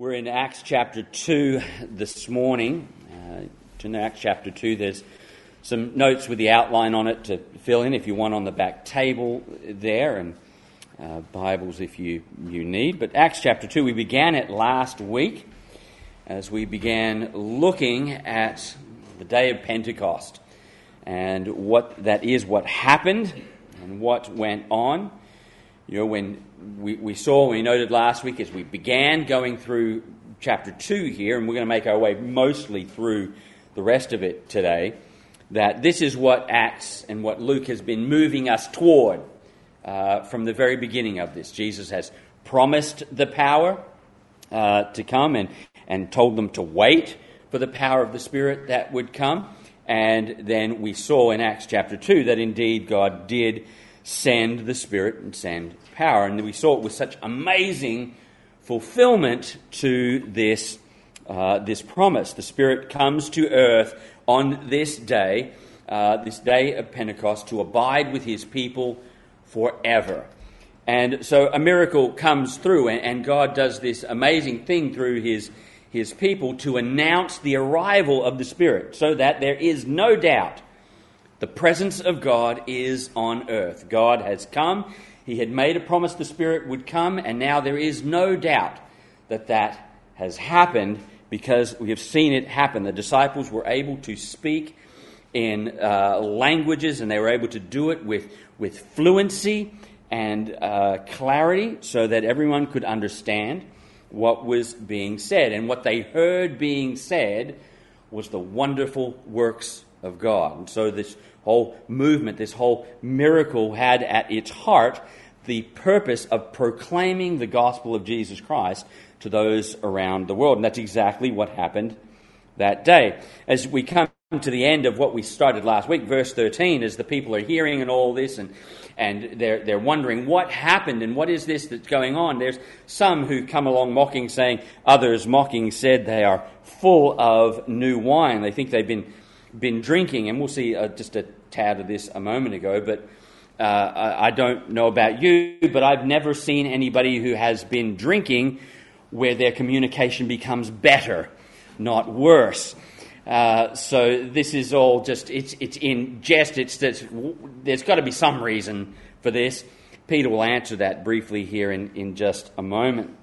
We're in Acts chapter 2 this morning. Uh, in Acts chapter 2, there's some notes with the outline on it to fill in if you want on the back table there, and uh, Bibles if you, you need. But Acts chapter 2, we began it last week as we began looking at the day of Pentecost and what that is, what happened, and what went on. You know, when we, we saw, we noted last week as we began going through chapter 2 here, and we're going to make our way mostly through the rest of it today, that this is what Acts and what Luke has been moving us toward uh, from the very beginning of this. Jesus has promised the power uh, to come and, and told them to wait for the power of the Spirit that would come. And then we saw in Acts chapter 2 that indeed God did send the Spirit and send power. And we saw it with such amazing fulfillment to this, uh, this promise. The Spirit comes to earth on this day, uh, this day of Pentecost, to abide with His people forever. And so a miracle comes through, and God does this amazing thing through His, his people to announce the arrival of the Spirit so that there is no doubt the presence of God is on earth. God has come. He had made a promise the Spirit would come, and now there is no doubt that that has happened because we have seen it happen. The disciples were able to speak in uh, languages, and they were able to do it with, with fluency and uh, clarity so that everyone could understand what was being said. And what they heard being said was the wonderful works of God. And so this whole movement, this whole miracle had at its heart the purpose of proclaiming the gospel of Jesus Christ to those around the world. And that's exactly what happened that day. As we come to the end of what we started last week, verse 13, as the people are hearing and all this, and, and they're, they're wondering what happened and what is this that's going on. There's some who come along mocking, saying, others mocking said they are full of new wine. They think they've been, been drinking, and we'll see uh, just a tad of this a moment ago, but uh, I, I don't know about you, but I've never seen anybody who has been drinking where their communication becomes better, not worse. Uh, so this is all just it's it's in jest. It's, it's there's got to be some reason for this. Peter will answer that briefly here in, in just a moment.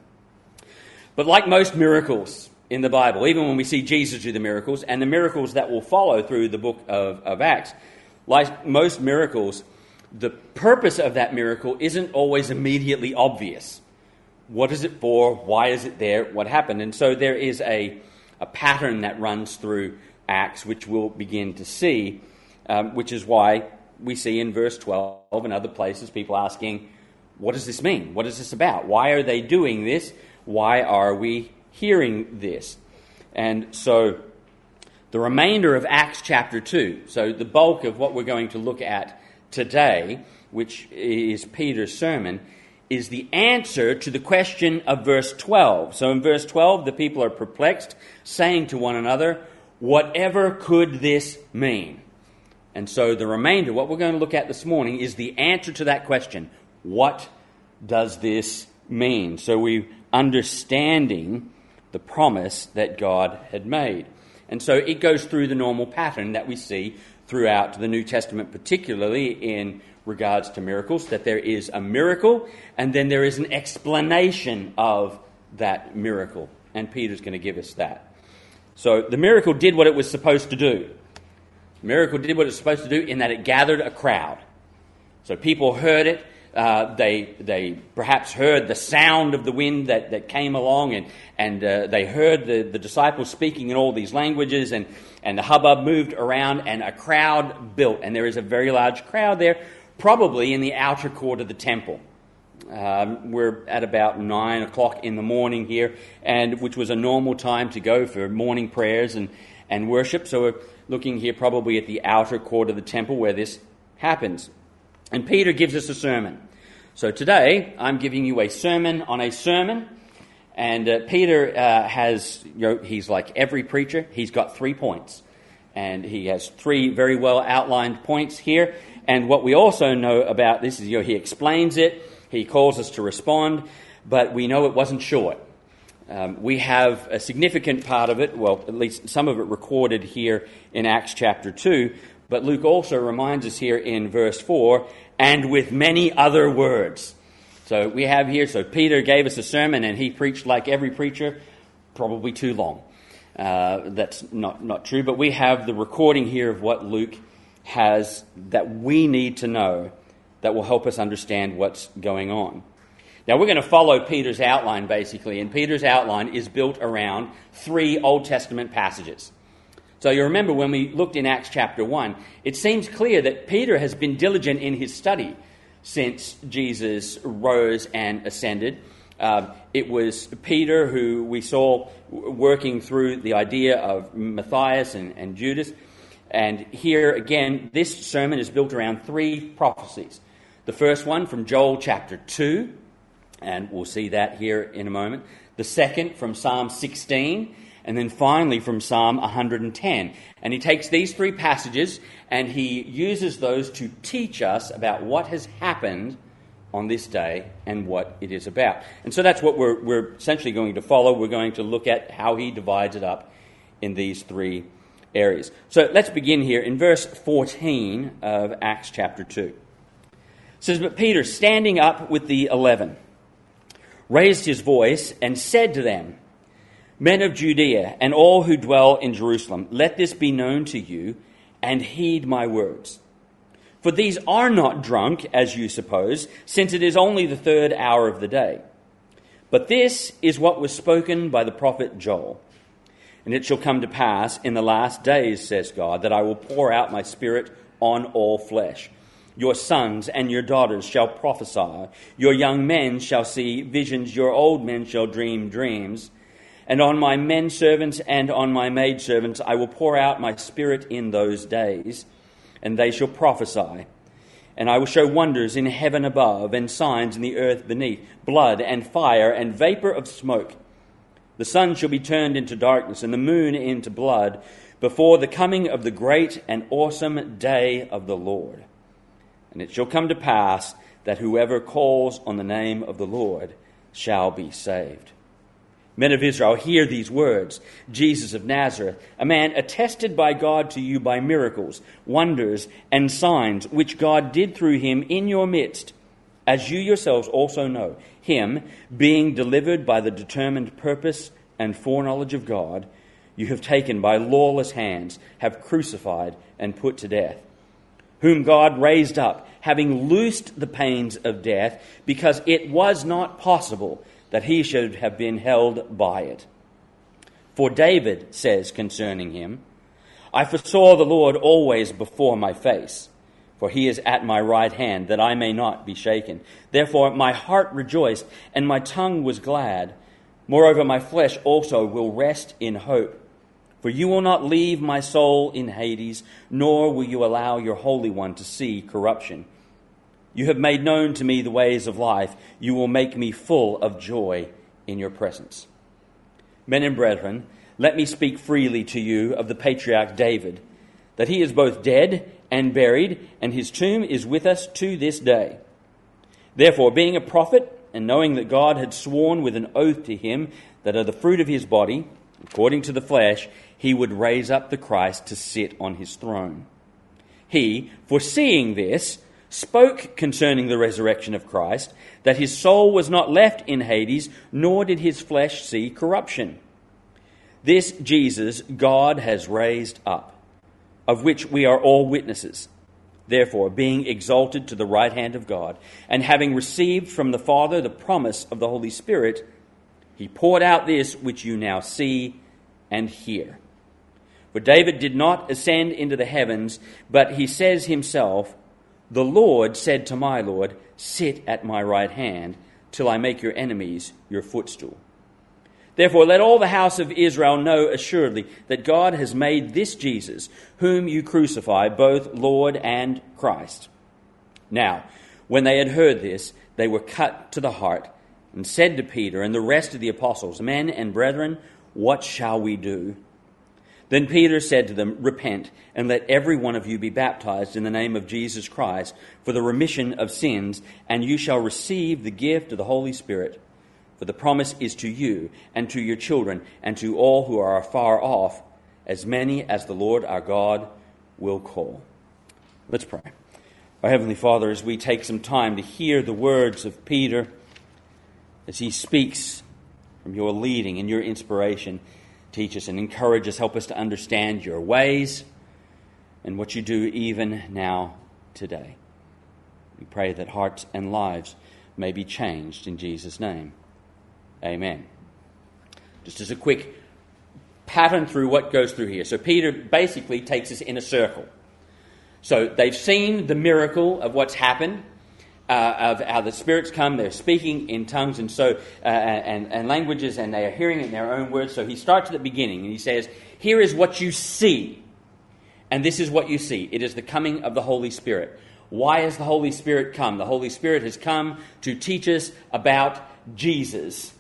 But like most miracles in the Bible, even when we see Jesus do the miracles and the miracles that will follow through the book of, of Acts, like most miracles, the purpose of that miracle isn't always immediately obvious. What is it for? Why is it there? What happened? And so there is a, a pattern that runs through Acts, which we'll begin to see, um, which is why we see in verse 12 and other places people asking, What does this mean? What is this about? Why are they doing this? Why are we hearing this? And so the remainder of Acts chapter 2, so the bulk of what we're going to look at today, which is Peter's sermon, is the answer to the question of verse 12. So in verse 12, the people are perplexed, saying to one another, Whatever could this mean? And so the remainder, what we're going to look at this morning, is the answer to that question What does this mean? So we're understanding the promise that God had made. And so it goes through the normal pattern that we see throughout the New Testament, particularly in regards to miracles, that there is a miracle and then there is an explanation of that miracle. And Peter's going to give us that. So the miracle did what it was supposed to do. The miracle did what it was supposed to do in that it gathered a crowd. So people heard it. Uh, they, they perhaps heard the sound of the wind that, that came along, and, and uh, they heard the, the disciples speaking in all these languages, and, and the hubbub moved around, and a crowd built. And there is a very large crowd there, probably in the outer court of the temple. Um, we're at about nine o'clock in the morning here, and which was a normal time to go for morning prayers and, and worship. So we're looking here probably at the outer court of the temple where this happens. And Peter gives us a sermon. So today, I'm giving you a sermon on a sermon. And uh, Peter uh, has, you know, he's like every preacher, he's got three points. And he has three very well outlined points here. And what we also know about this is, you know, he explains it, he calls us to respond, but we know it wasn't short. Um, we have a significant part of it, well, at least some of it recorded here in Acts chapter 2, but Luke also reminds us here in verse 4 and with many other words. So we have here, so Peter gave us a sermon and he preached like every preacher, probably too long. Uh, that's not, not true, but we have the recording here of what Luke has that we need to know that will help us understand what's going on. Now, we're going to follow Peter's outline basically, and Peter's outline is built around three Old Testament passages. So, you remember when we looked in Acts chapter 1, it seems clear that Peter has been diligent in his study since Jesus rose and ascended. Uh, it was Peter who we saw working through the idea of Matthias and, and Judas. And here again, this sermon is built around three prophecies. The first one from Joel chapter 2, and we'll see that here in a moment. The second from Psalm 16, and then finally from Psalm 110. And he takes these three passages and he uses those to teach us about what has happened on this day and what it is about. And so that's what we're, we're essentially going to follow. We're going to look at how he divides it up in these three areas. So let's begin here in verse 14 of Acts chapter 2. It says, But Peter, standing up with the eleven, raised his voice and said to them, Men of Judea and all who dwell in Jerusalem, let this be known to you and heed my words. For these are not drunk, as you suppose, since it is only the third hour of the day. But this is what was spoken by the prophet Joel. And it shall come to pass in the last days, says God, that I will pour out my spirit on all flesh. Your sons and your daughters shall prophesy. Your young men shall see visions. Your old men shall dream dreams. And on my men servants and on my maid servants I will pour out my spirit in those days, and they shall prophesy. And I will show wonders in heaven above, and signs in the earth beneath blood and fire and vapor of smoke. The sun shall be turned into darkness, and the moon into blood, before the coming of the great and awesome day of the Lord. And it shall come to pass that whoever calls on the name of the Lord shall be saved. Men of Israel, hear these words Jesus of Nazareth, a man attested by God to you by miracles, wonders, and signs which God did through him in your midst, as you yourselves also know. Him, being delivered by the determined purpose and foreknowledge of God, you have taken by lawless hands, have crucified and put to death whom God raised up, having loosed the pains of death, because it was not possible that he should have been held by it. For David says concerning him, I foresaw the Lord always before my face, for he is at my right hand, that I may not be shaken. Therefore my heart rejoiced, and my tongue was glad. Moreover, my flesh also will rest in hope. For you will not leave my soul in Hades, nor will you allow your Holy One to see corruption. You have made known to me the ways of life. You will make me full of joy in your presence. Men and brethren, let me speak freely to you of the patriarch David, that he is both dead and buried, and his tomb is with us to this day. Therefore, being a prophet, and knowing that God had sworn with an oath to him that of the fruit of his body, according to the flesh, he would raise up the Christ to sit on his throne. He, foreseeing this, spoke concerning the resurrection of Christ, that his soul was not left in Hades, nor did his flesh see corruption. This Jesus God has raised up, of which we are all witnesses. Therefore, being exalted to the right hand of God, and having received from the Father the promise of the Holy Spirit, he poured out this which you now see and hear. For David did not ascend into the heavens, but he says himself, The Lord said to my Lord, Sit at my right hand, till I make your enemies your footstool. Therefore, let all the house of Israel know assuredly that God has made this Jesus, whom you crucify, both Lord and Christ. Now, when they had heard this, they were cut to the heart and said to Peter and the rest of the apostles, Men and brethren, what shall we do? Then Peter said to them, Repent, and let every one of you be baptized in the name of Jesus Christ for the remission of sins, and you shall receive the gift of the Holy Spirit. For the promise is to you and to your children and to all who are afar off, as many as the Lord our God will call. Let's pray. Our Heavenly Father, as we take some time to hear the words of Peter, as he speaks from your leading and your inspiration, teach us and encourage us, help us to understand your ways and what you do even now today. We pray that hearts and lives may be changed in Jesus' name. Amen. Just as a quick pattern through what goes through here. So Peter basically takes us in a circle. So they've seen the miracle of what's happened, uh, of how the spirits come, they're speaking in tongues and so uh, and, and languages, and they are hearing it in their own words. So he starts at the beginning and he says, Here is what you see. And this is what you see. It is the coming of the Holy Spirit. Why has the Holy Spirit come? The Holy Spirit has come to teach us about Jesus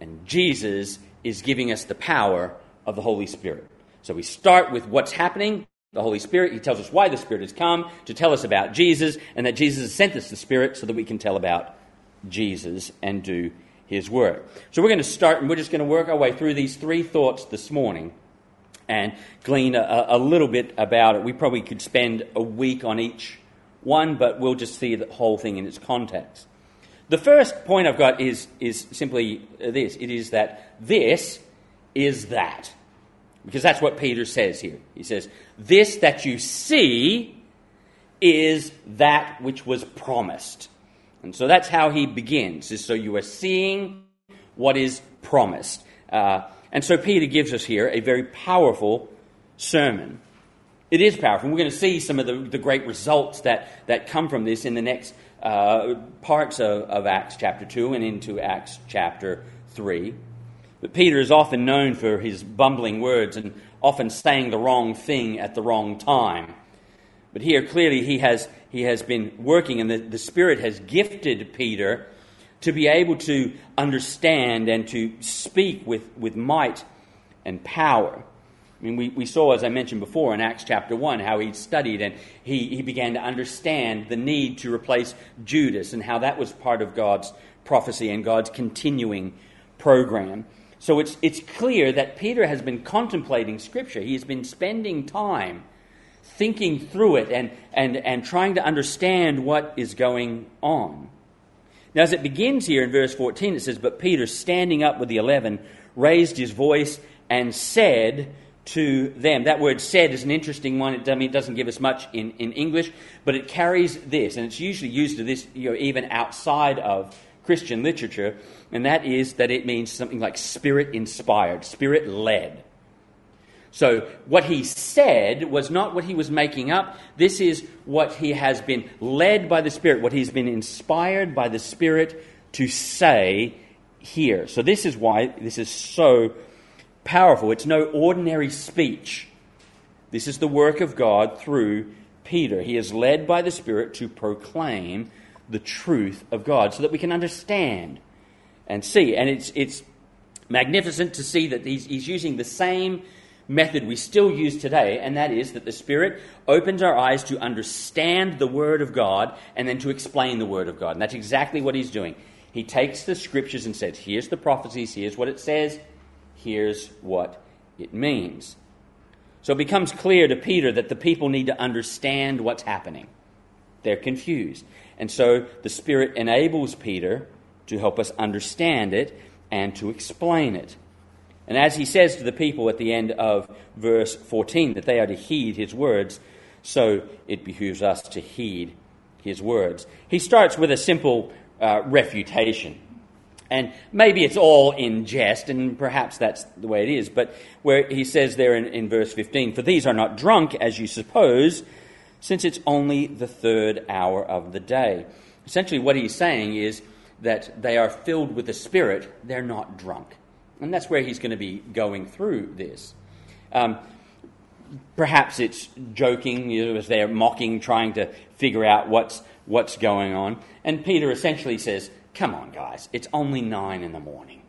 and Jesus is giving us the power of the Holy Spirit. So we start with what's happening. The Holy Spirit, He tells us why the Spirit has come to tell us about Jesus, and that Jesus has sent us the Spirit so that we can tell about Jesus and do His work. So we're going to start, and we're just going to work our way through these three thoughts this morning and glean a, a little bit about it. We probably could spend a week on each one, but we'll just see the whole thing in its context. The first point I've got is, is simply this it is that this is that. Because that's what Peter says here. He says, This that you see is that which was promised. And so that's how he begins. Is so you are seeing what is promised. Uh, and so Peter gives us here a very powerful sermon. It is powerful. We're going to see some of the, the great results that, that come from this in the next uh, parts of, of Acts chapter 2 and into Acts chapter 3. But Peter is often known for his bumbling words and often saying the wrong thing at the wrong time. But here, clearly, he has, he has been working, and the, the Spirit has gifted Peter to be able to understand and to speak with, with might and power. I mean, we, we saw, as I mentioned before in Acts chapter 1, how he studied and he, he began to understand the need to replace Judas and how that was part of God's prophecy and God's continuing program. So it's, it's clear that Peter has been contemplating Scripture. He has been spending time thinking through it and, and, and trying to understand what is going on. Now, as it begins here in verse 14, it says, But Peter, standing up with the eleven, raised his voice and said, to them. That word said is an interesting one. It, I mean, it doesn't give us much in, in English, but it carries this, and it's usually used to this you know, even outside of Christian literature, and that is that it means something like spirit inspired, spirit led. So, what he said was not what he was making up. This is what he has been led by the Spirit, what he's been inspired by the Spirit to say here. So, this is why this is so powerful. It's no ordinary speech. This is the work of God through Peter. He is led by the Spirit to proclaim the truth of God so that we can understand and see. And it's, it's magnificent to see that he's, he's using the same method we still use today, and that is that the Spirit opens our eyes to understand the Word of God and then to explain the Word of God. And that's exactly what he's doing. He takes the Scriptures and says, Here's the prophecies, here's what it says, here's what it means. So it becomes clear to Peter that the people need to understand what's happening. They're confused. And so the Spirit enables Peter to help us understand it and to explain it. And as he says to the people at the end of verse 14 that they are to heed his words, so it behooves us to heed his words. He starts with a simple uh, refutation. And maybe it's all in jest, and perhaps that's the way it is. But where he says there in, in verse 15, For these are not drunk, as you suppose, since it's only the third hour of the day. Essentially, what he's saying is that they are filled with the Spirit, they're not drunk. And that's where he's going to be going through this. Um, perhaps it's joking, you know, as they're mocking, trying to figure out what's, what's going on. And Peter essentially says, Come on, guys, it's only nine in the morning.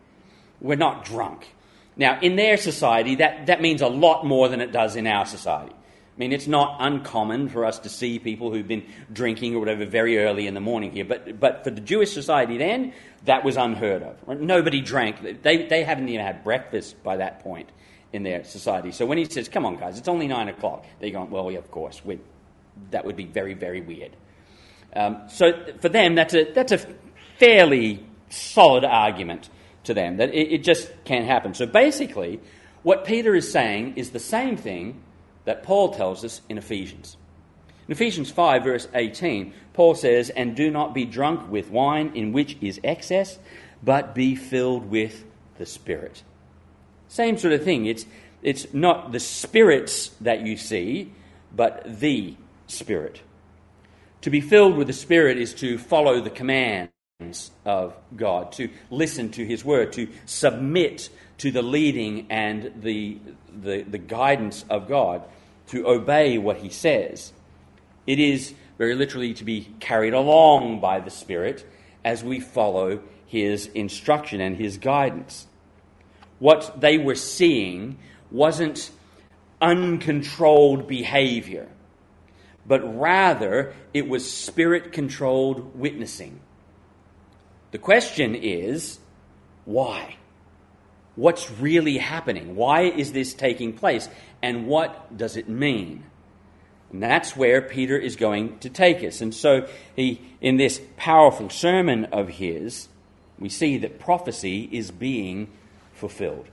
We're not drunk. Now, in their society, that, that means a lot more than it does in our society. I mean, it's not uncommon for us to see people who've been drinking or whatever very early in the morning here, but, but for the Jewish society then, that was unheard of. Nobody drank. They, they haven't even had breakfast by that point in their society. So when he says, Come on, guys, it's only nine o'clock, they're going, Well, yeah, of course, we, that would be very, very weird. Um, so for them, that's a, that's a fairly solid argument to them that it, it just can't happen. So basically, what Peter is saying is the same thing that Paul tells us in Ephesians. In Ephesians 5, verse 18, Paul says, And do not be drunk with wine in which is excess, but be filled with the Spirit. Same sort of thing. It's, it's not the spirits that you see, but the Spirit. To be filled with the Spirit is to follow the commands of God, to listen to His word, to submit to the leading and the, the, the guidance of God, to obey what He says. It is very literally to be carried along by the Spirit as we follow His instruction and His guidance. What they were seeing wasn't uncontrolled behavior but rather it was spirit controlled witnessing. The question is why? What's really happening? Why is this taking place? And what does it mean? And that's where Peter is going to take us. And so, he, in this powerful sermon of his, we see that prophecy is being fulfilled.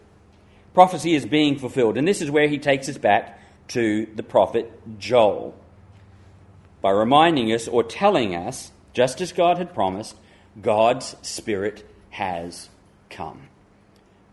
Prophecy is being fulfilled. And this is where he takes us back to the prophet Joel by reminding us or telling us, just as God had promised, God's Spirit has come.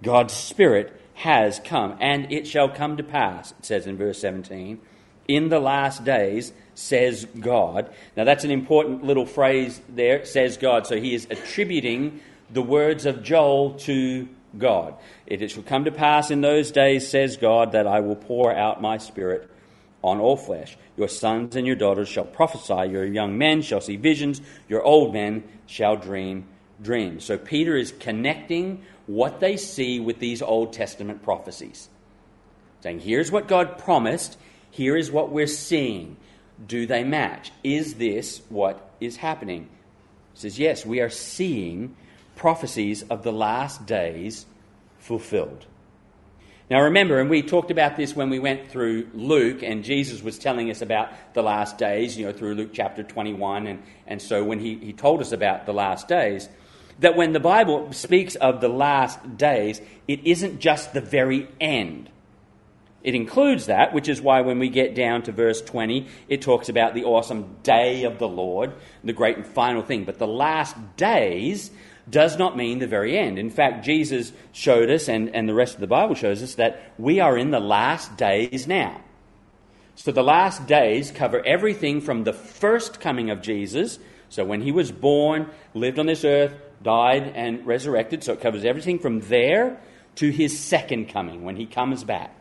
God's Spirit has come, and it shall come to pass, it says in verse 17, in the last days, says God. Now, that's an important little phrase there, says God. So he is attributing the words of Joel to God. It shall come to pass in those days, says God, that I will pour out my Spirit on all flesh. Your sons and your daughters shall prophesy, your young men shall see visions, your old men shall dream dreams. So Peter is connecting what they see with these Old Testament prophecies. Saying, here's what God promised, here is what we're seeing. Do they match? Is this what is happening? He says, yes, we are seeing prophecies of the last days fulfilled. Now, remember, and we talked about this when we went through Luke, and Jesus was telling us about the last days, you know, through Luke chapter 21. And, and so when he, he told us about the last days, that when the Bible speaks of the last days, it isn't just the very end. It includes that, which is why when we get down to verse 20, it talks about the awesome day of the Lord, the great and final thing. But the last days does not mean the very end. In fact, Jesus showed us, and, and the rest of the Bible shows us, that we are in the last days now. So the last days cover everything from the first coming of Jesus, so when he was born, lived on this earth, died, and resurrected. So it covers everything from there to his second coming, when he comes back.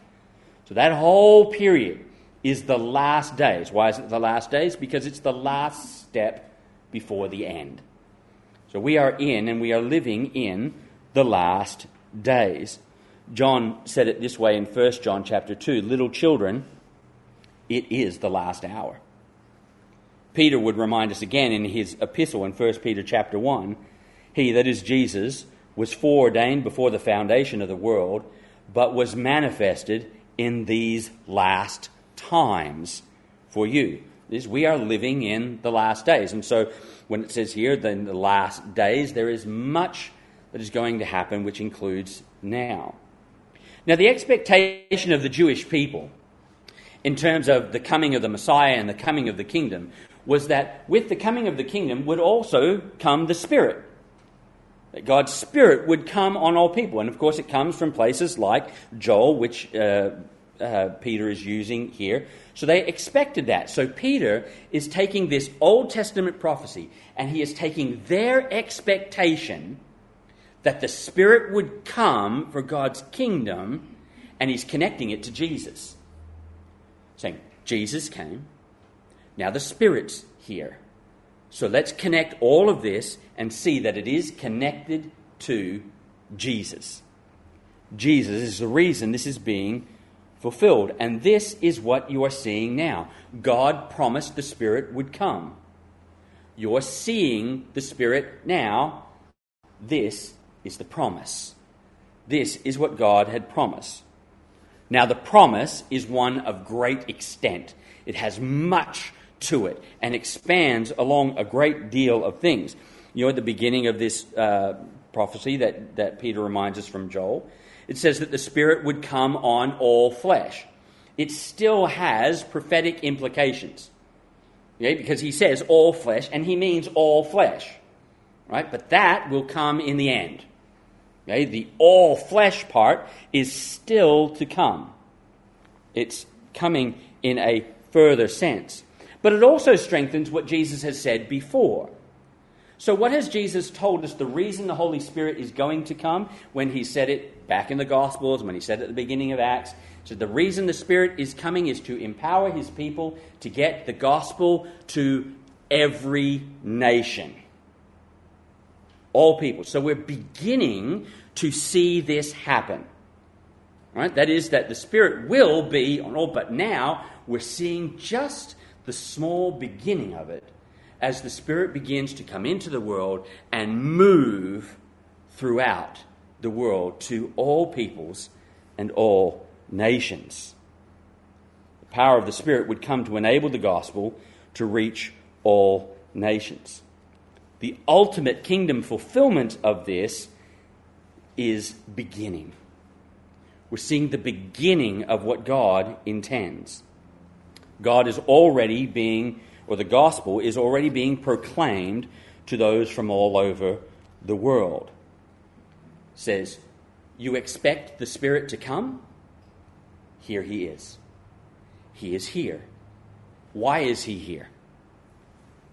So that whole period is the last days. Why is it the last days? Because it's the last step before the end. So we are in and we are living in the last days. John said it this way in 1 John chapter 2 Little children, it is the last hour. Peter would remind us again in his epistle in 1 Peter chapter 1 He, that is Jesus, was foreordained before the foundation of the world, but was manifested in these last times for you. This, we are living in the last days. And so when it says here, then the last days, there is much that is going to happen, which includes now. Now, the expectation of the Jewish people in terms of the coming of the Messiah and the coming of the kingdom was that with the coming of the kingdom would also come the Spirit. That God's Spirit would come on all people. And of course, it comes from places like Joel, which uh, uh, Peter is using here. So they expected that. So Peter is taking this Old Testament prophecy and he is taking their expectation that the Spirit would come for God's kingdom and he's connecting it to Jesus. Saying, Jesus came, now the Spirit's here. So let's connect all of this and see that it is connected to Jesus. Jesus is the reason this is being fulfilled. And this is what you are seeing now. God promised the Spirit would come. You're seeing the Spirit now. This is the promise. This is what God had promised. Now, the promise is one of great extent, it has much to it and expands along a great deal of things. You know, at the beginning of this uh, prophecy that, that Peter reminds us from Joel, it says that the Spirit would come on all flesh. It still has prophetic implications. Okay? Because he says all flesh, and he means all flesh. Right? But that will come in the end. Okay? The all flesh part is still to come. It's coming in a further sense. But it also strengthens what Jesus has said before. So, what has Jesus told us the reason the Holy Spirit is going to come when he said it back in the Gospels, when he said it at the beginning of Acts? So, the reason the Spirit is coming is to empower his people to get the gospel to every nation. All people. So, we're beginning to see this happen. Right? That is, that the Spirit will be on all, but now we're seeing just the small beginning of it as the Spirit begins to come into the world and move throughout the world to all peoples and all nations. The power of the Spirit would come to enable the gospel to reach all nations. The ultimate kingdom fulfillment of this is beginning. We're seeing the beginning of what God intends. God is already being or the gospel is already being proclaimed to those from all over the world. says, You expect the Spirit to come? Here he is. He is here. Why is he here?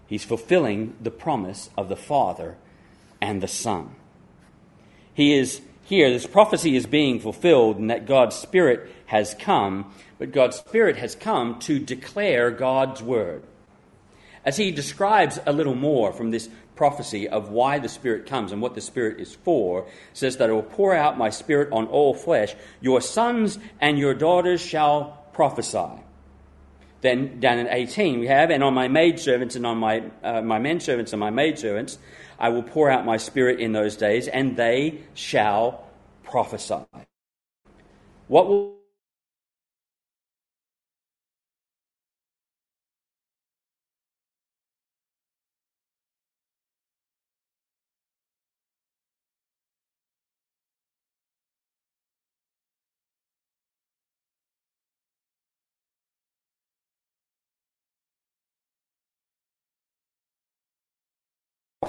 He's fulfilling the promise of the Father and the Son. He is here, this prophecy is being fulfilled, and that God's Spirit has come, but God's Spirit has come to declare God's Word. As he describes a little more from this prophecy of why the Spirit comes and what the Spirit is for, says that I will pour out my Spirit on all flesh. Your sons and your daughters shall prophesy. Then down in 18 we have, and on my maidservants and on my, uh, my men servants and my maidservants, I will pour out my Spirit in those days, and they shall prophesy. What will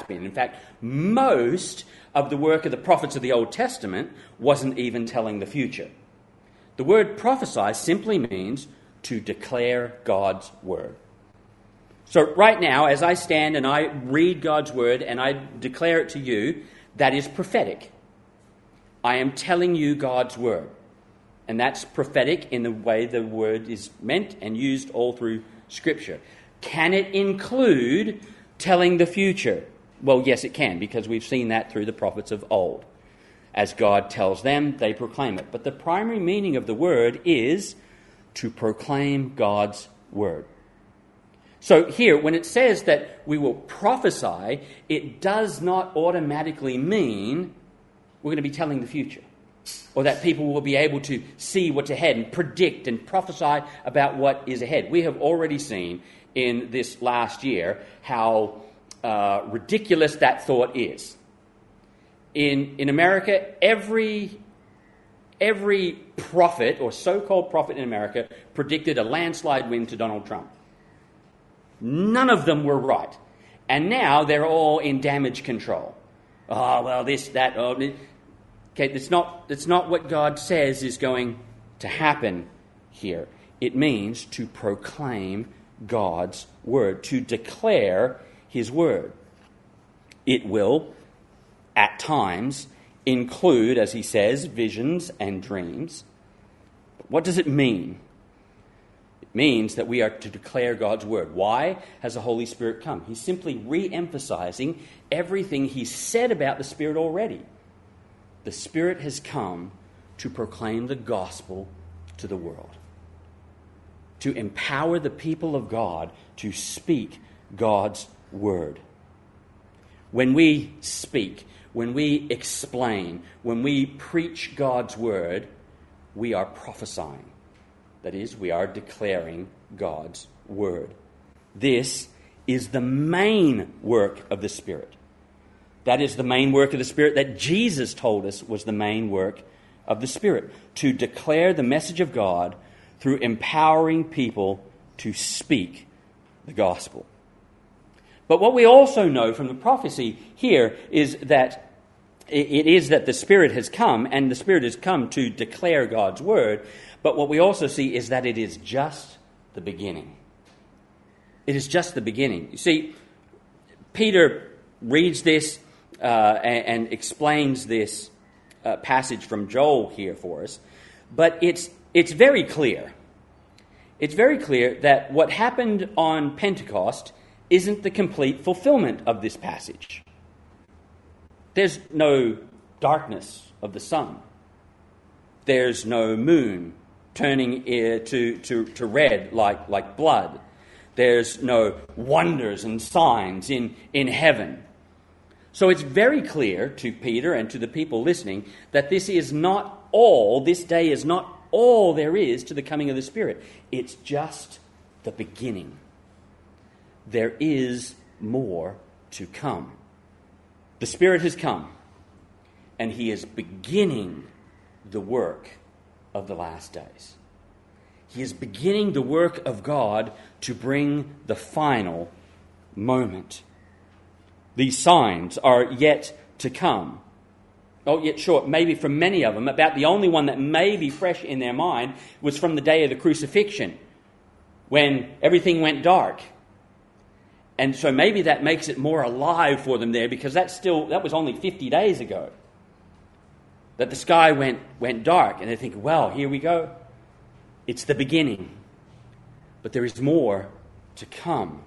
In fact, most of the work of the prophets of the Old Testament wasn't even telling the future. The word prophesy simply means to declare God's word. So, right now, as I stand and I read God's word and I declare it to you, that is prophetic. I am telling you God's word. And that's prophetic in the way the word is meant and used all through Scripture. Can it include telling the future? Well, yes, it can, because we've seen that through the prophets of old. As God tells them, they proclaim it. But the primary meaning of the word is to proclaim God's word. So here, when it says that we will prophesy, it does not automatically mean we're going to be telling the future. Or that people will be able to see what's ahead and predict and prophesy about what is ahead. We have already seen in this last year how uh, ridiculous that thought is. In, in America, every, every prophet or so called prophet in America predicted a landslide win to Donald Trump. None of them were right. And now they're all in damage control. Oh, well, this, that, oh. Okay, that's not, that's not what God says is going to happen here. It means to proclaim God's word, to declare his word. It will, at times, include, as he says, visions and dreams. But what does it mean? It means that we are to declare God's word. Why has the Holy Spirit come? He's simply re emphasizing everything he said about the Spirit already. The Spirit has come to proclaim the gospel to the world, to empower the people of God to speak God's word. When we speak, when we explain, when we preach God's word, we are prophesying. That is, we are declaring God's word. This is the main work of the Spirit. That is the main work of the Spirit that Jesus told us was the main work of the Spirit to declare the message of God through empowering people to speak the gospel. But what we also know from the prophecy here is that it is that the Spirit has come, and the Spirit has come to declare God's word. But what we also see is that it is just the beginning. It is just the beginning. You see, Peter reads this uh, and, and, explains this uh, passage from Joel here for us, but it's, it's very clear. It's very clear that what happened on Pentecost isn't the complete fulfillment of this passage. There's no darkness of the sun. There's no moon turning to, to, to red like, like blood. There's no wonders and signs in, in heaven. So it's very clear to Peter and to the people listening that this is not all, this day is not all there is to the coming of the Spirit. It's just the beginning. There is more to come. The Spirit has come, and He is beginning the work of the last days. He is beginning the work of God to bring the final moment. These signs are yet to come. Oh, yet sure, maybe for many of them, about the only one that may be fresh in their mind was from the day of the crucifixion, when everything went dark. And so maybe that makes it more alive for them there because that's still that was only 50 days ago. That the sky went went dark and they think, well, here we go. It's the beginning. But there is more to come.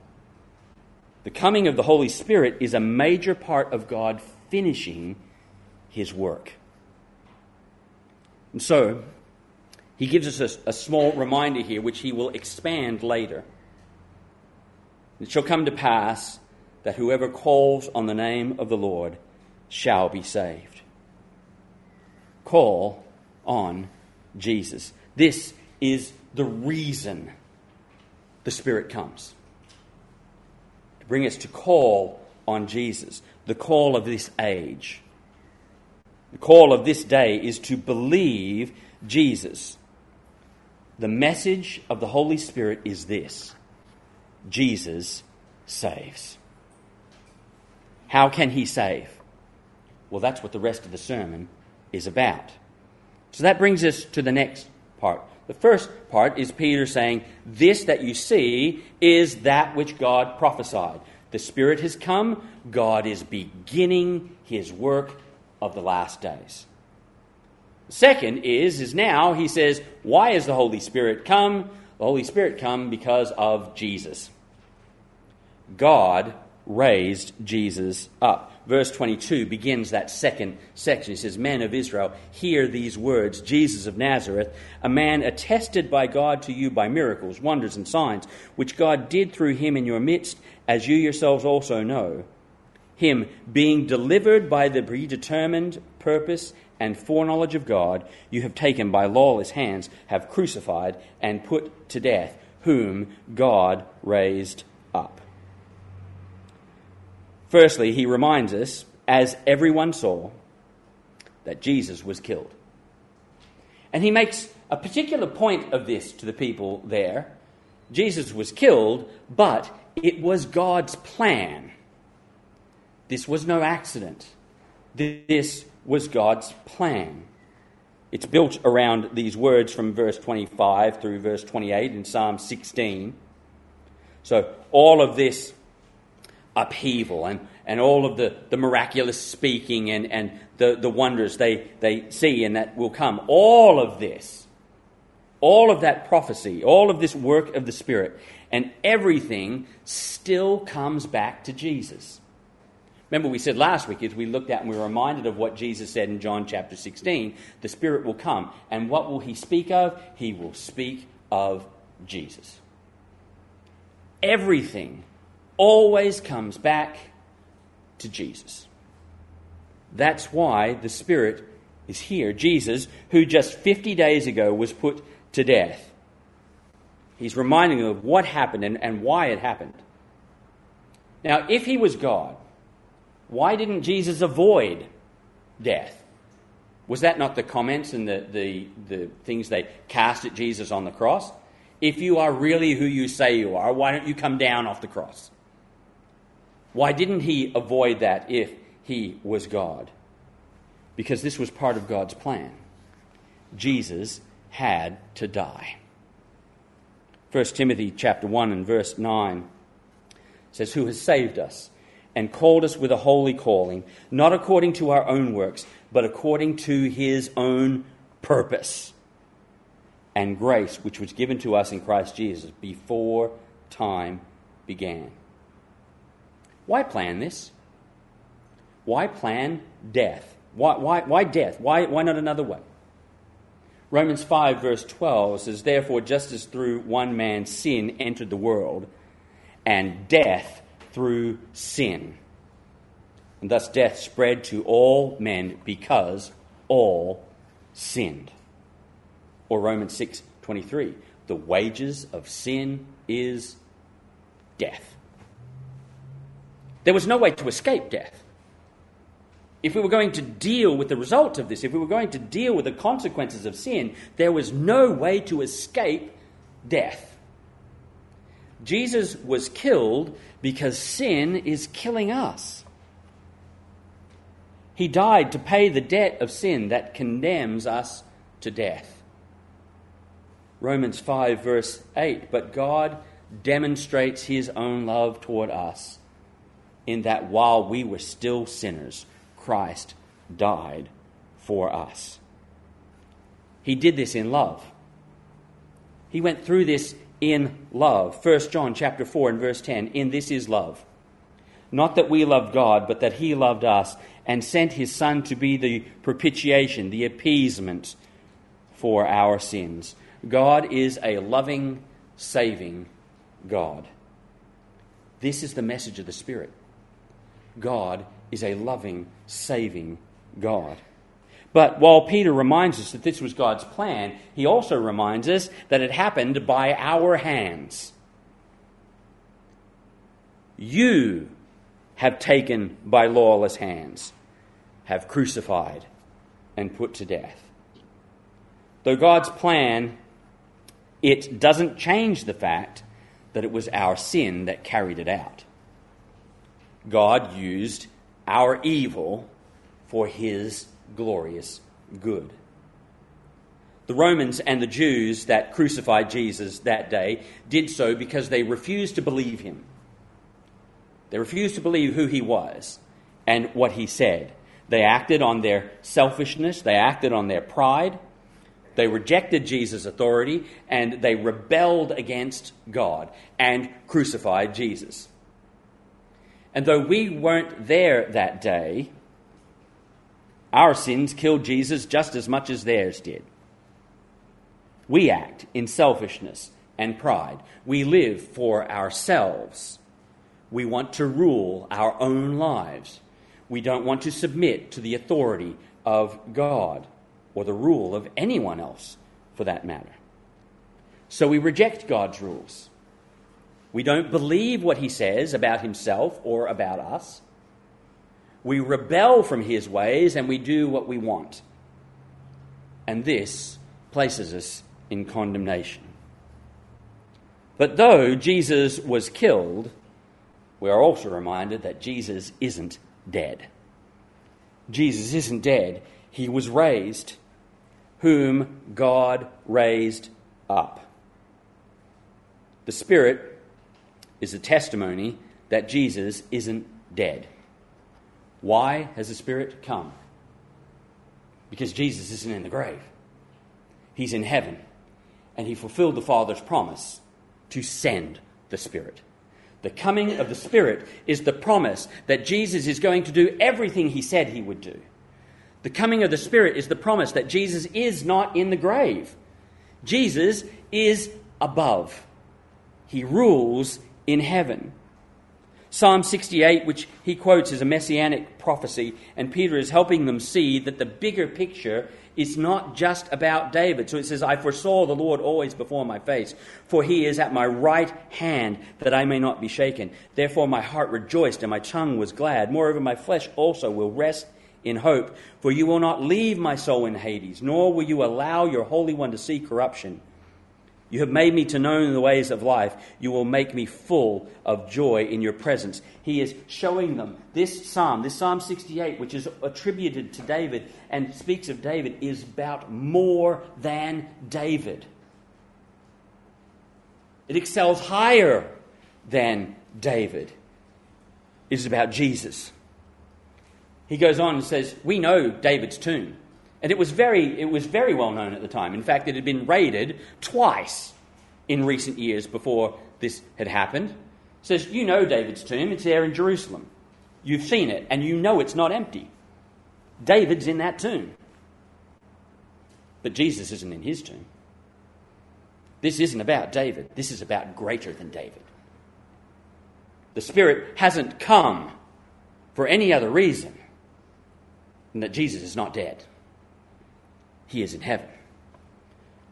The coming of the Holy Spirit is a major part of God finishing his work. And so, he gives us a, a, small reminder here, which he will expand later. It shall come to pass that whoever calls on the name of the Lord shall be saved. Call on Jesus. This is the reason the Spirit comes to bring us to call on Jesus, the call of this age. The call of this day is to believe Jesus. The message of the Holy Spirit is this Jesus saves. How can he save? Well, that's what the rest of the sermon is about. So that brings us to the next part the first part is Peter saying, This that you see is that which God prophesied. The Spirit has come, God is beginning his work of the last days. Second is, is now he says, Why has the Holy Spirit come? The Holy Spirit come because of Jesus. God raised Jesus up verse 22 begins that second section. He says, Men of Israel, hear these words Jesus of Nazareth, a man attested by God to you by miracles, wonders, and signs, which God did through him in your midst, as you yourselves also know. Him being delivered by the predetermined purpose and foreknowledge of God, you have taken by lawless hands, have crucified and put to death, whom God raised. Firstly, he reminds us, as everyone saw, that Jesus was killed. And he makes a particular point of this to the people there. Jesus was killed, but it was God's plan. This was no accident. This was God's plan. It's built around these words from verse 25 through verse 28 in Psalm 16. So, all of this upheaval and, and all of the, the miraculous speaking and, and the, the wonders they, they see and that will come. All of this, all of that prophecy, all of this work of the Spirit, and everything still comes back to Jesus. Remember, we said last week, as we looked at and we were reminded of what Jesus said in John chapter 16 the Spirit will come. And what will He speak of? He will speak of Jesus. Everything always comes back to Jesus. That's why the Spirit is here. Jesus, who just 50 days ago was put to death, he's reminding them of what happened and, and why it happened. Now, if he was God, why didn't Jesus avoid death? Was that not the comments and the, the, the things they cast at Jesus on the cross? If you are really who you say you are, why don't you come down off the cross? Why didn't he avoid that if he was God? Because this was part of God's plan. Jesus had to die. 1 Timothy chapter 1 and verse 9 says, Who has saved us and called us with a holy calling, not according to our own works, but according to his own purpose and grace, which was given to us in Christ Jesus before time began. Why plan this? Why plan death? Why, why, why death? Why, why not another way? Romans 5, verse 12 says, Therefore, just as through one man sin entered the world, and death through sin. And thus death spread to all men because all sinned. Or Romans 6 23. The wages of sin is death. There was no way to escape death. If we were going to deal with the result of this, if we were going to deal with the consequences of sin, there was no way to escape death. Jesus was killed because sin is killing us. He died to pay the debt of sin that condemns us to death. Romans 5, verse 8 But God demonstrates his own love toward us in that while we were still sinners, Christ died for us. He did this in love. He went through this in love. 1 John chapter 4 and verse 10, in this is love. Not that we loved God, but that he loved us and sent his son to be the propitiation, the appeasement for our sins. God is a loving, saving God. This is the message of the Spirit. God is a loving, saving God. But while Peter reminds us that this was God's plan, he also reminds us that it happened by our hands. You have taken by lawless hands, have crucified and put to death. Though God's plan, it doesn't change the fact that it was our sin that carried it out. God used our evil for his glorious good. The Romans and the Jews that crucified Jesus that day did so because they refused to believe him. They refused to believe who he was and what he said. They acted on their selfishness, they acted on their pride, they rejected Jesus' authority, and they rebelled against God and crucified Jesus. And though we weren't there that day, our sins killed Jesus just as much as theirs did. We act in selfishness and pride. We live for ourselves. We want to rule our own lives. We don't want to submit to the authority of God or the rule of anyone else for that matter. So we reject God's rules. We don't believe what he says about himself or about us. We rebel from his ways and we do what we want. And this places us in condemnation. But though Jesus was killed, we are also reminded that Jesus isn't dead. Jesus isn't dead, he was raised, whom God raised up. The Spirit is a testimony that Jesus isn't dead. Why has the Spirit come? Because Jesus isn't in the grave, He's in heaven. And He fulfilled the Father's promise to send the Spirit. The coming of the Spirit is the promise that Jesus is going to do everything he said he would do. The coming of the Spirit is the promise that Jesus is not in the grave. Jesus is above. He rules in heaven. Psalm 68, which he quotes as a messianic prophecy, and Peter is helping them see that the bigger picture is not just about David. So it says, I foresaw the Lord always before my face, for he is at my right hand, that I may not be shaken. Therefore my heart rejoiced, and my tongue was glad. Moreover, my flesh also will rest in hope, for you will not leave my soul in Hades, nor will you allow your Holy One to see corruption. You have made me to know the ways of life. You will make me full of joy in your presence. He is showing them this psalm, this Psalm 68, which is attributed to David and speaks of David, is about more than David. It excels higher than David. It is about Jesus. He goes on and says, We know David's tomb. And it was very, it was very well known at the time. In fact, it had been raided twice in recent years before this had happened. It says, You know David's tomb, it's there in Jerusalem. You've seen it, and you know it's not empty. David's in that tomb. But Jesus isn't in his tomb. This isn't about David, this is about greater than David. The Spirit hasn't come for any other reason than that Jesus is not dead he is in heaven.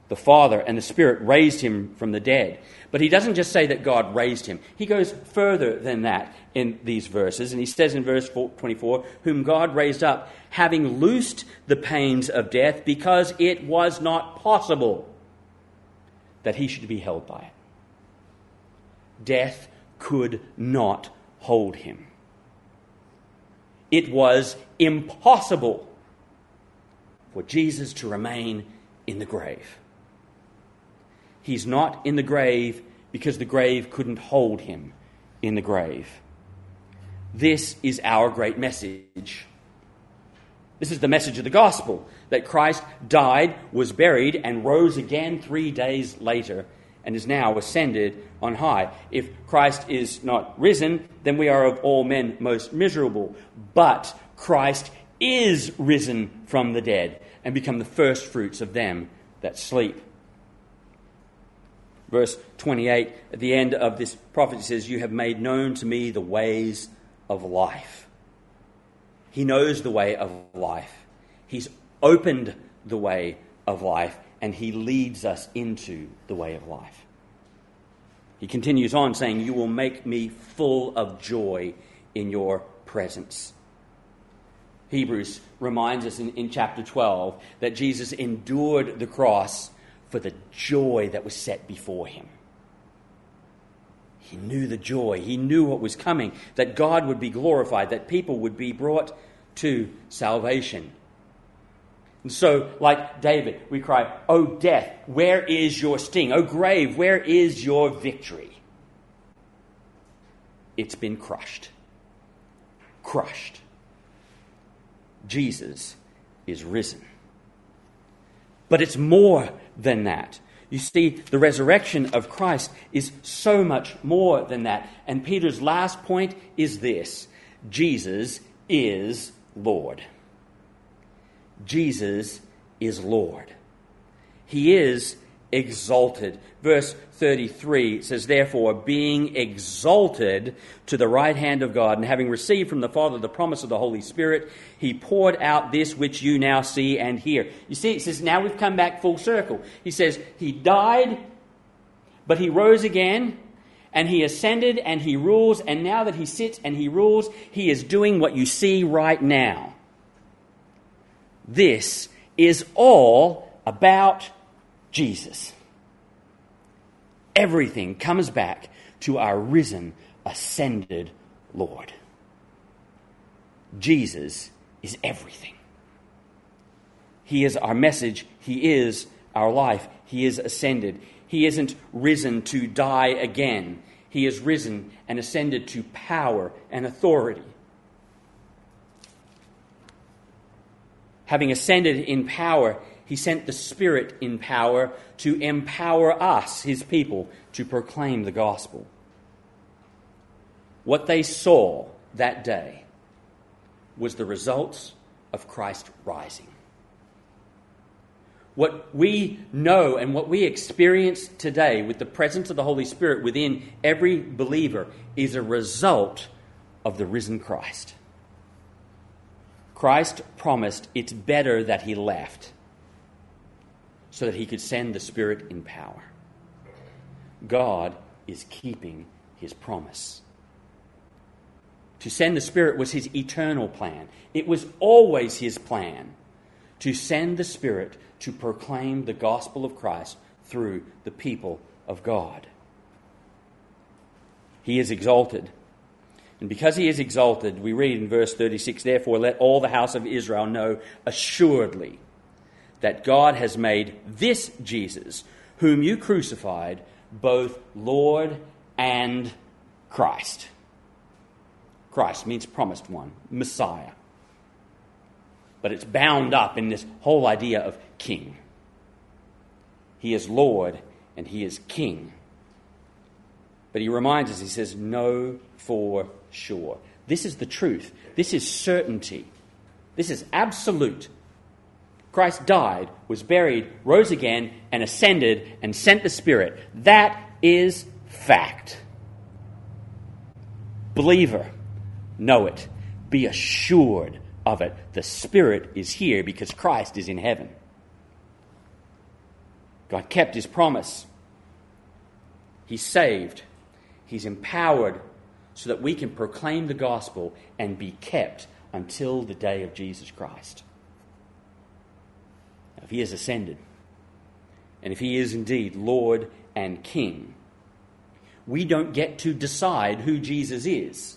The Father and the Spirit raised him from the dead. But he doesn't just say that God raised him. He goes further than that in these verses. And he says in verse 24, Whom God raised up, having loosed the pains of death, because it was not possible that he should be held by it. Death could not hold him. It was impossible for Jesus to remain in the grave. He's not in the grave because the grave couldn't hold him in the grave. This is our great message. This is the message of the gospel that Christ died, was buried, and rose again three days later, and is now ascended on high. If Christ is not risen, then we are of all men most miserable. But Christ is risen from the dead and become the first fruits of them that sleep. Verse 28, at the end of this prophecy says, You have made known to me the ways of life. He knows the way of life. He's opened the way of life, and He leads us into the way of life. He continues on saying, You will make me full of joy in your presence. Hebrews reminds us in, in chapter 12 that Jesus endured the cross for the joy that was set before him. He knew the joy, he knew what was coming, that God would be glorified, that people would be brought to salvation. And so, like David, we cry, O death, where is your sting? O grave, where is your victory? It's been crushed. Crushed. Jesus is risen. But it's more than that. You see, the resurrection of Christ is so much more than that. And Peter's last point is this Jesus is Lord. Jesus is Lord. He is exalted. Verse 33 says, Therefore, being exalted to the right hand of God, and having received from the Father the promise of the Holy Spirit, he poured out this which you now see and hear. You see, it says, now we've come back full circle. He says, He died, but He rose again, and He ascended, and He rules, and now that He sits and He rules, He is doing what you see right now. This is all about Jesus. Everything comes back to our risen, ascended Lord. Jesus is everything. He is our message. He is our life. He is ascended. He isn't risen to die again. He is risen and ascended to power and authority. Having ascended in power, he sent the Spirit in power to empower us, his people, to proclaim the gospel. what they saw that day was the results of Christ rising. What we know and what we experience today with the presence of the Holy Spirit within every believer is a result of the risen Christ. Christ promised it's better that he left so that he could send the Spirit in power. God is keeping his promise. To send the Spirit was his eternal plan. It was always his plan to send the Spirit to proclaim the gospel of Christ through the people of God. He is exalted. And because he is exalted, we read in verse 36 Therefore, let all the house of Israel know assuredly that God has made this Jesus, whom you crucified, both Lord and Christ. Christ means promised one, Messiah. But it's bound up in this whole idea of king. He is Lord and he is king. But he reminds us, he says, know for sure. This is the truth. This is certainty. This is absolute. Christ died, was buried, rose again, and ascended and sent the Spirit. That is fact. Believer, know it. Be assured of it. The Spirit is here because Christ is in heaven. God kept his promise. He's saved. He's empowered so that we can proclaim the gospel and be kept until the day of Jesus Christ. If he has ascended, and if he is indeed Lord and King, we don't get to decide who Jesus is.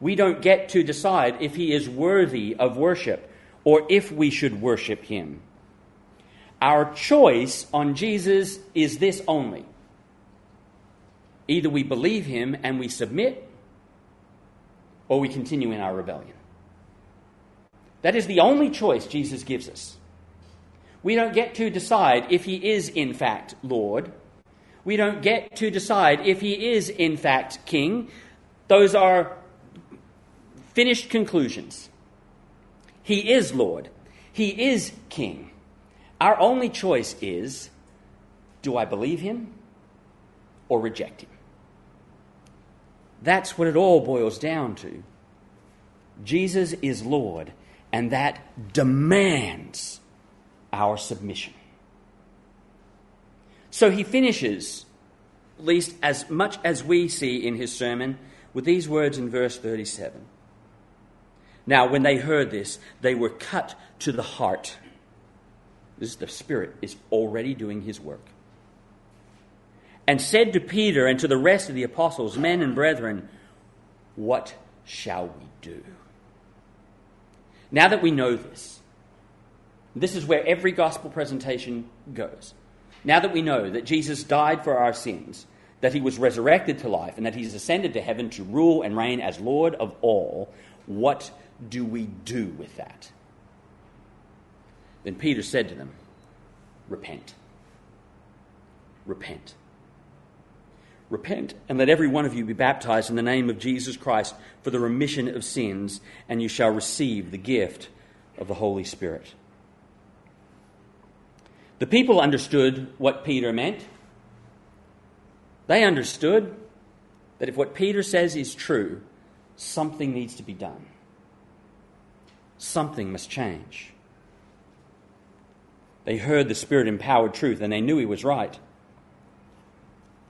We don't get to decide if he is worthy of worship or if we should worship him. Our choice on Jesus is this only either we believe him and we submit, or we continue in our rebellion. That is the only choice Jesus gives us. We don't get to decide if he is in fact Lord. We don't get to decide if he is in fact king. Those are finished conclusions. He is Lord. He is king. Our only choice is do I believe him or reject him? That's what it all boils down to. Jesus is Lord, and that demands our submission. So he finishes, at least as much as we see in his sermon, with these words in verse 37. Now, when they heard this, they were cut to the heart this is the Spirit is already doing his work. And said to Peter and to the rest of the apostles, men and brethren, what shall we do? Now that we know this, this is where every gospel presentation goes. Now that we know that Jesus died for our sins, that he was resurrected to life, and that he's ascended to heaven to rule and reign as Lord of all, what do we do with that? Then Peter said to them, Repent. Repent. Repent, and let every one of you be baptized in the name of Jesus Christ for the remission of sins, and you shall receive the gift of the Holy Spirit. The people understood what Peter meant. They understood that if what Peter says is true, something needs to be done. Something must change. They heard the Spirit empowered truth and they knew he was right.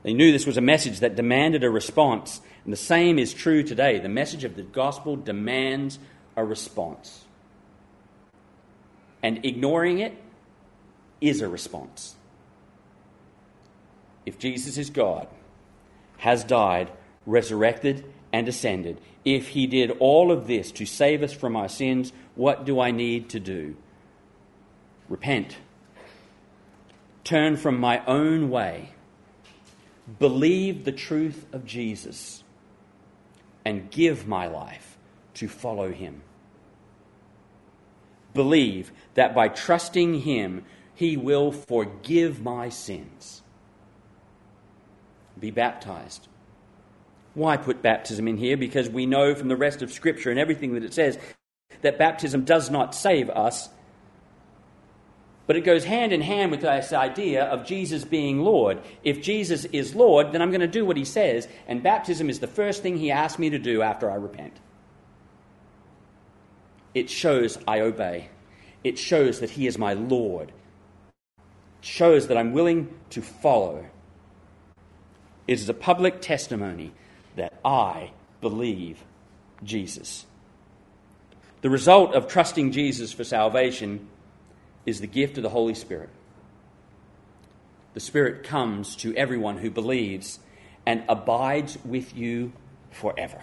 They knew this was a message that demanded a response. And the same is true today. The message of the gospel demands a response. And ignoring it is a response. If Jesus is God, has died, resurrected, and ascended, if he did all of this to save us from our sins, what do I need to do? Repent turn from my own way, believe the truth of Jesus, and give my life to follow him. Believe that by trusting him, he will forgive my sins. Be baptized. Why put baptism in here? Because we know from the rest of Scripture and everything that it says that baptism does not save us, but it goes hand in hand with this idea of Jesus being Lord. If Jesus is Lord, then I'm going to do what he says, and baptism is the first thing he asks me to do after I repent. It shows I obey, it shows that he is my Lord, it shows that I'm willing to follow. It is a public testimony that I believe Jesus. The result of trusting Jesus for salvation is the gift of the Holy Spirit. The Spirit comes to everyone who believes and abides with you forever,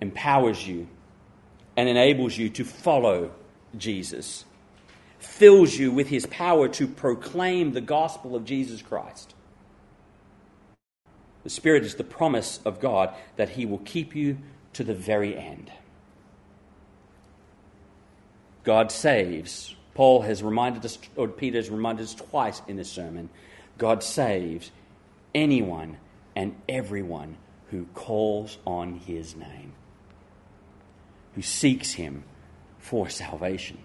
empowers you, and enables you to follow Jesus, fills you with his power to proclaim the gospel of Jesus Christ. The Spirit is the promise of God that he will keep you to the very end. God saves. Paul has reminded us, or Peter has reminded us twice in this sermon God saves anyone and everyone who calls on his name, who seeks him for salvation.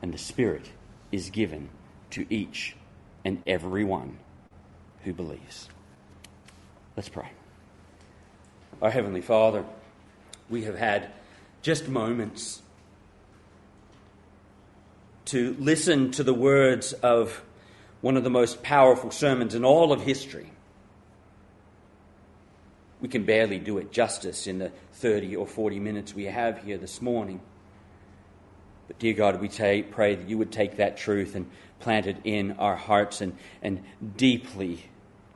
And the Spirit is given to each and every one who believes. Let's pray. Our Heavenly Father, we have had just moments to listen to the words of one of the most powerful sermons in all of history. We can barely do it justice in the 30 or 40 minutes we have here this morning. But, dear God, we pray that you would take that truth and plant it in our hearts and, and deeply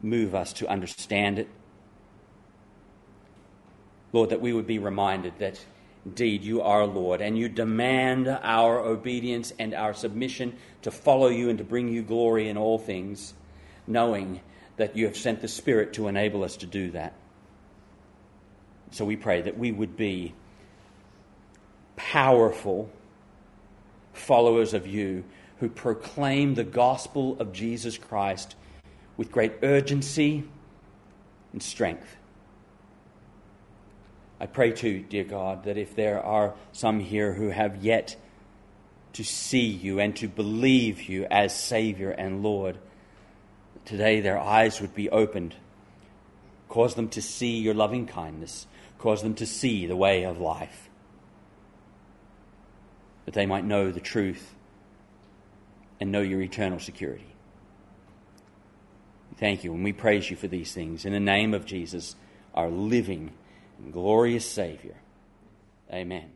move us to understand it. Lord, that we would be reminded that Indeed, you are Lord, and you demand our obedience and our submission to follow you and to bring you glory in all things, knowing that you have sent the Spirit to enable us to do that. So we pray that we would be powerful followers of you who proclaim the gospel of Jesus Christ with great urgency and strength. I pray too, dear God, that if there are some here who have yet to see you and to believe you as Savior and Lord, today their eyes would be opened. Cause them to see your loving kindness, cause them to see the way of life, that they might know the truth and know your eternal security. Thank you, and we praise you for these things. In the name of Jesus, our living glorious Savior. Amen.